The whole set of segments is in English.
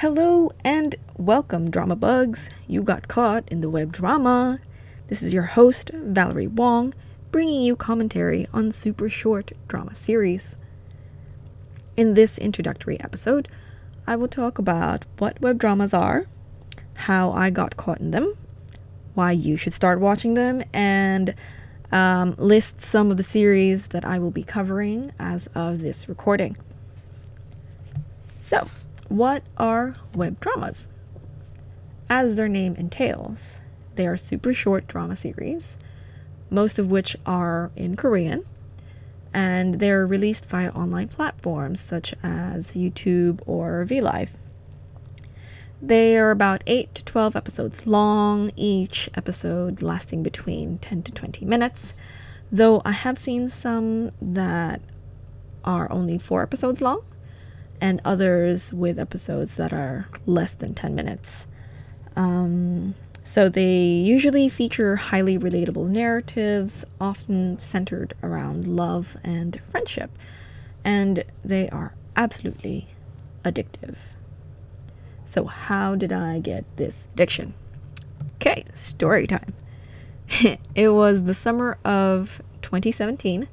Hello and welcome, drama bugs. You got caught in the web drama. This is your host, Valerie Wong, bringing you commentary on super short drama series. In this introductory episode, I will talk about what web dramas are, how I got caught in them, why you should start watching them, and um, list some of the series that I will be covering as of this recording. So, what are web dramas? As their name entails, they are super short drama series, most of which are in Korean, and they're released via online platforms such as YouTube or VLive. They are about 8 to 12 episodes long, each episode lasting between 10 to 20 minutes, though I have seen some that are only 4 episodes long and others with episodes that are less than 10 minutes. Um, so they usually feature highly relatable narratives, often centered around love and friendship, and they are absolutely addictive. So, how did I get this addiction? Okay, story time. it was the summer of 2017.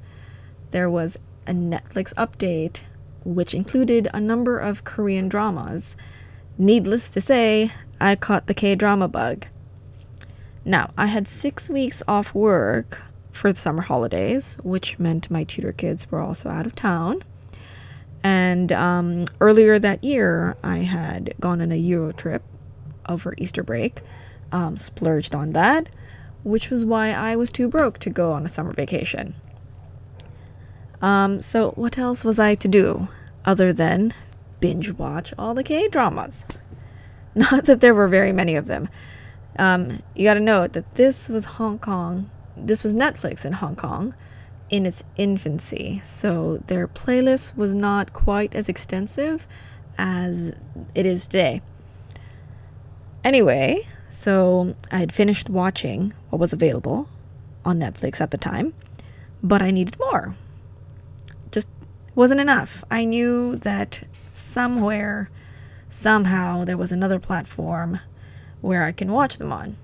There was a Netflix update which included a number of Korean dramas. Needless to say, I caught the K drama bug. Now, I had six weeks off work for the summer holidays, which meant my tutor kids were also out of town. And um, earlier that year, I had gone on a Euro trip over Easter break, um, splurged on that, which was why I was too broke to go on a summer vacation. Um, so, what else was I to do other than binge watch all the K dramas? Not that there were very many of them. Um, you got to note that this was Hong Kong, this was Netflix in Hong Kong in its infancy, so their playlist was not quite as extensive as it is today. Anyway, so I had finished watching what was available on Netflix at the time, but I needed more wasn't enough. I knew that somewhere, somehow, there was another platform where I can watch them on.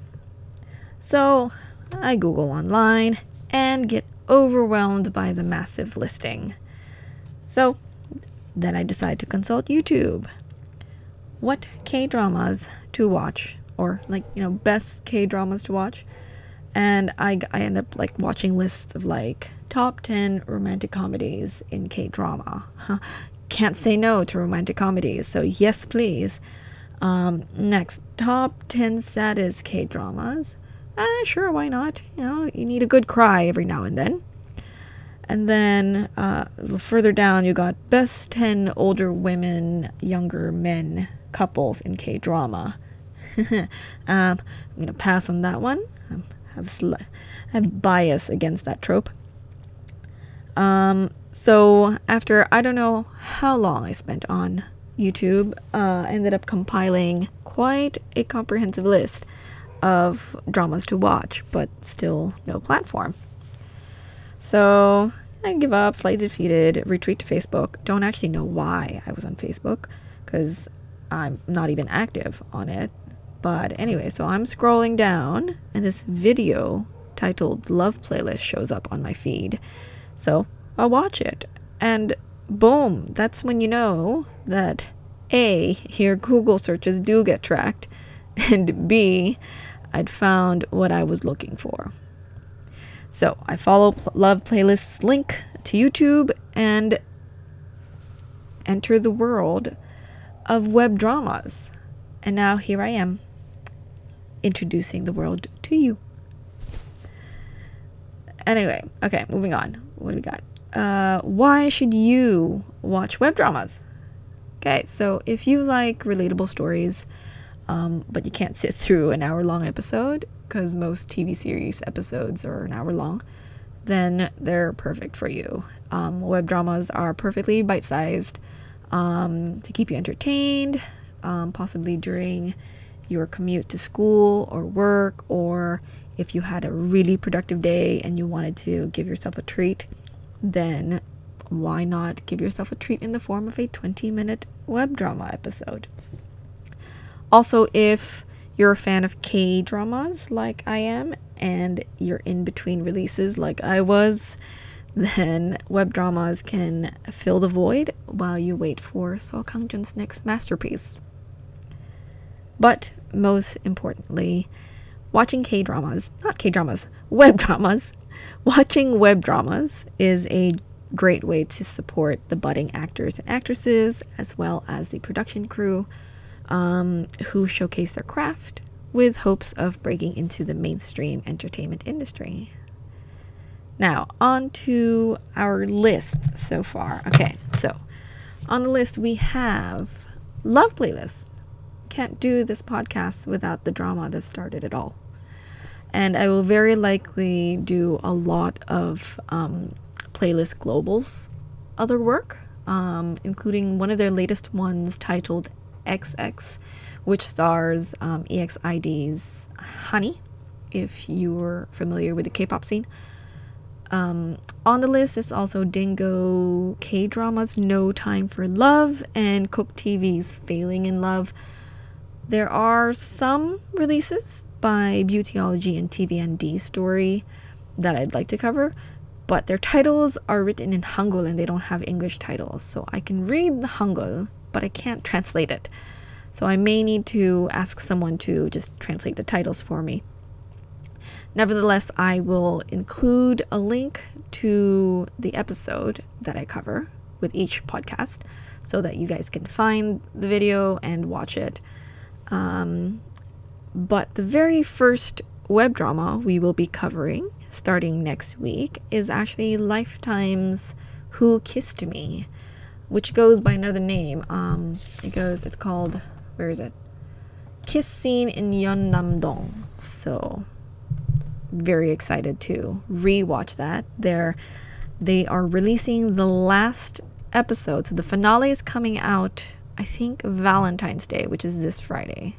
So I Google online and get overwhelmed by the massive listing. So then I decide to consult YouTube. What K dramas to watch, or like, you know, best K dramas to watch. And I, I end up like watching lists of like Top 10 romantic comedies in K drama. Can't say no to romantic comedies, so yes, please. Um, next, top 10 saddest K dramas. Uh, sure, why not? You know, you need a good cry every now and then. And then uh, further down, you got best 10 older women, younger men couples in K drama. um, I'm going to pass on that one. I have, sl- I have bias against that trope. Um, so after I don't know how long I spent on YouTube, uh, I ended up compiling quite a comprehensive list of dramas to watch, but still no platform. So I give up, slightly defeated, retreat to Facebook. Don't actually know why I was on Facebook because I'm not even active on it. But anyway, so I'm scrolling down and this video titled Love Playlist shows up on my feed. So I'll watch it. And boom, that's when you know that A, your Google searches do get tracked, and B, I'd found what I was looking for. So I follow P- Love Playlist's link to YouTube and enter the world of web dramas. And now here I am, introducing the world to you. Anyway, okay, moving on. What do we got? Uh, why should you watch web dramas? Okay, so if you like relatable stories, um, but you can't sit through an hour long episode, because most TV series episodes are an hour long, then they're perfect for you. Um, web dramas are perfectly bite sized um, to keep you entertained, um, possibly during your commute to school or work, or if you had a really productive day and you wanted to give yourself a treat then why not give yourself a treat in the form of a 20 minute web drama episode? Also, if you're a fan of K dramas like I am, and you're in between releases like I was, then web dramas can fill the void while you wait for Seo Kang-jun's next masterpiece. But most importantly, watching K dramas, not K dramas, web dramas, watching web dramas is a great way to support the budding actors and actresses as well as the production crew um, who showcase their craft with hopes of breaking into the mainstream entertainment industry. Now, on to our list so far. Okay, so on the list we have Love Playlist. Can't do this podcast without the drama that started it all. And I will very likely do a lot of um, Playlist Global's other work, um, including one of their latest ones titled XX, which stars um, EXID's Hani, if you're familiar with the K pop scene. Um, on the list is also Dingo K dramas No Time for Love and Cook TV's Failing in Love. There are some releases by Beautyology and TVND Story that I'd like to cover, but their titles are written in Hangul and they don't have English titles. So I can read the Hangul, but I can't translate it. So I may need to ask someone to just translate the titles for me. Nevertheless, I will include a link to the episode that I cover with each podcast so that you guys can find the video and watch it. Um, but the very first web drama we will be covering starting next week is actually Lifetime's Who Kissed Me, which goes by another name. Um, it goes, it's called where is it? Kiss scene in Yeonnam-dong. So very excited to rewatch that. They're they are releasing the last episode. So the finale is coming out, I think, Valentine's Day, which is this Friday.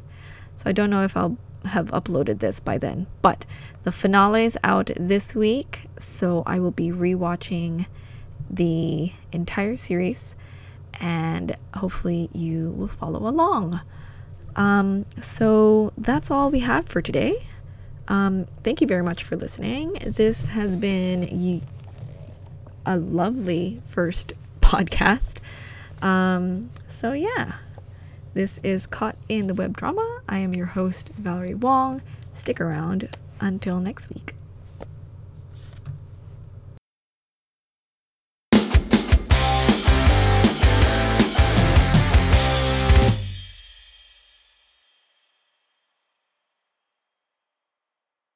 So I don't know if I'll have uploaded this by then. But the finale is out this week, so I will be rewatching the entire series and hopefully you will follow along. Um, so that's all we have for today. Um, thank you very much for listening. This has been a lovely first podcast. Um, so, yeah, this is Caught in the Web Drama. I am your host, Valerie Wong. Stick around until next week.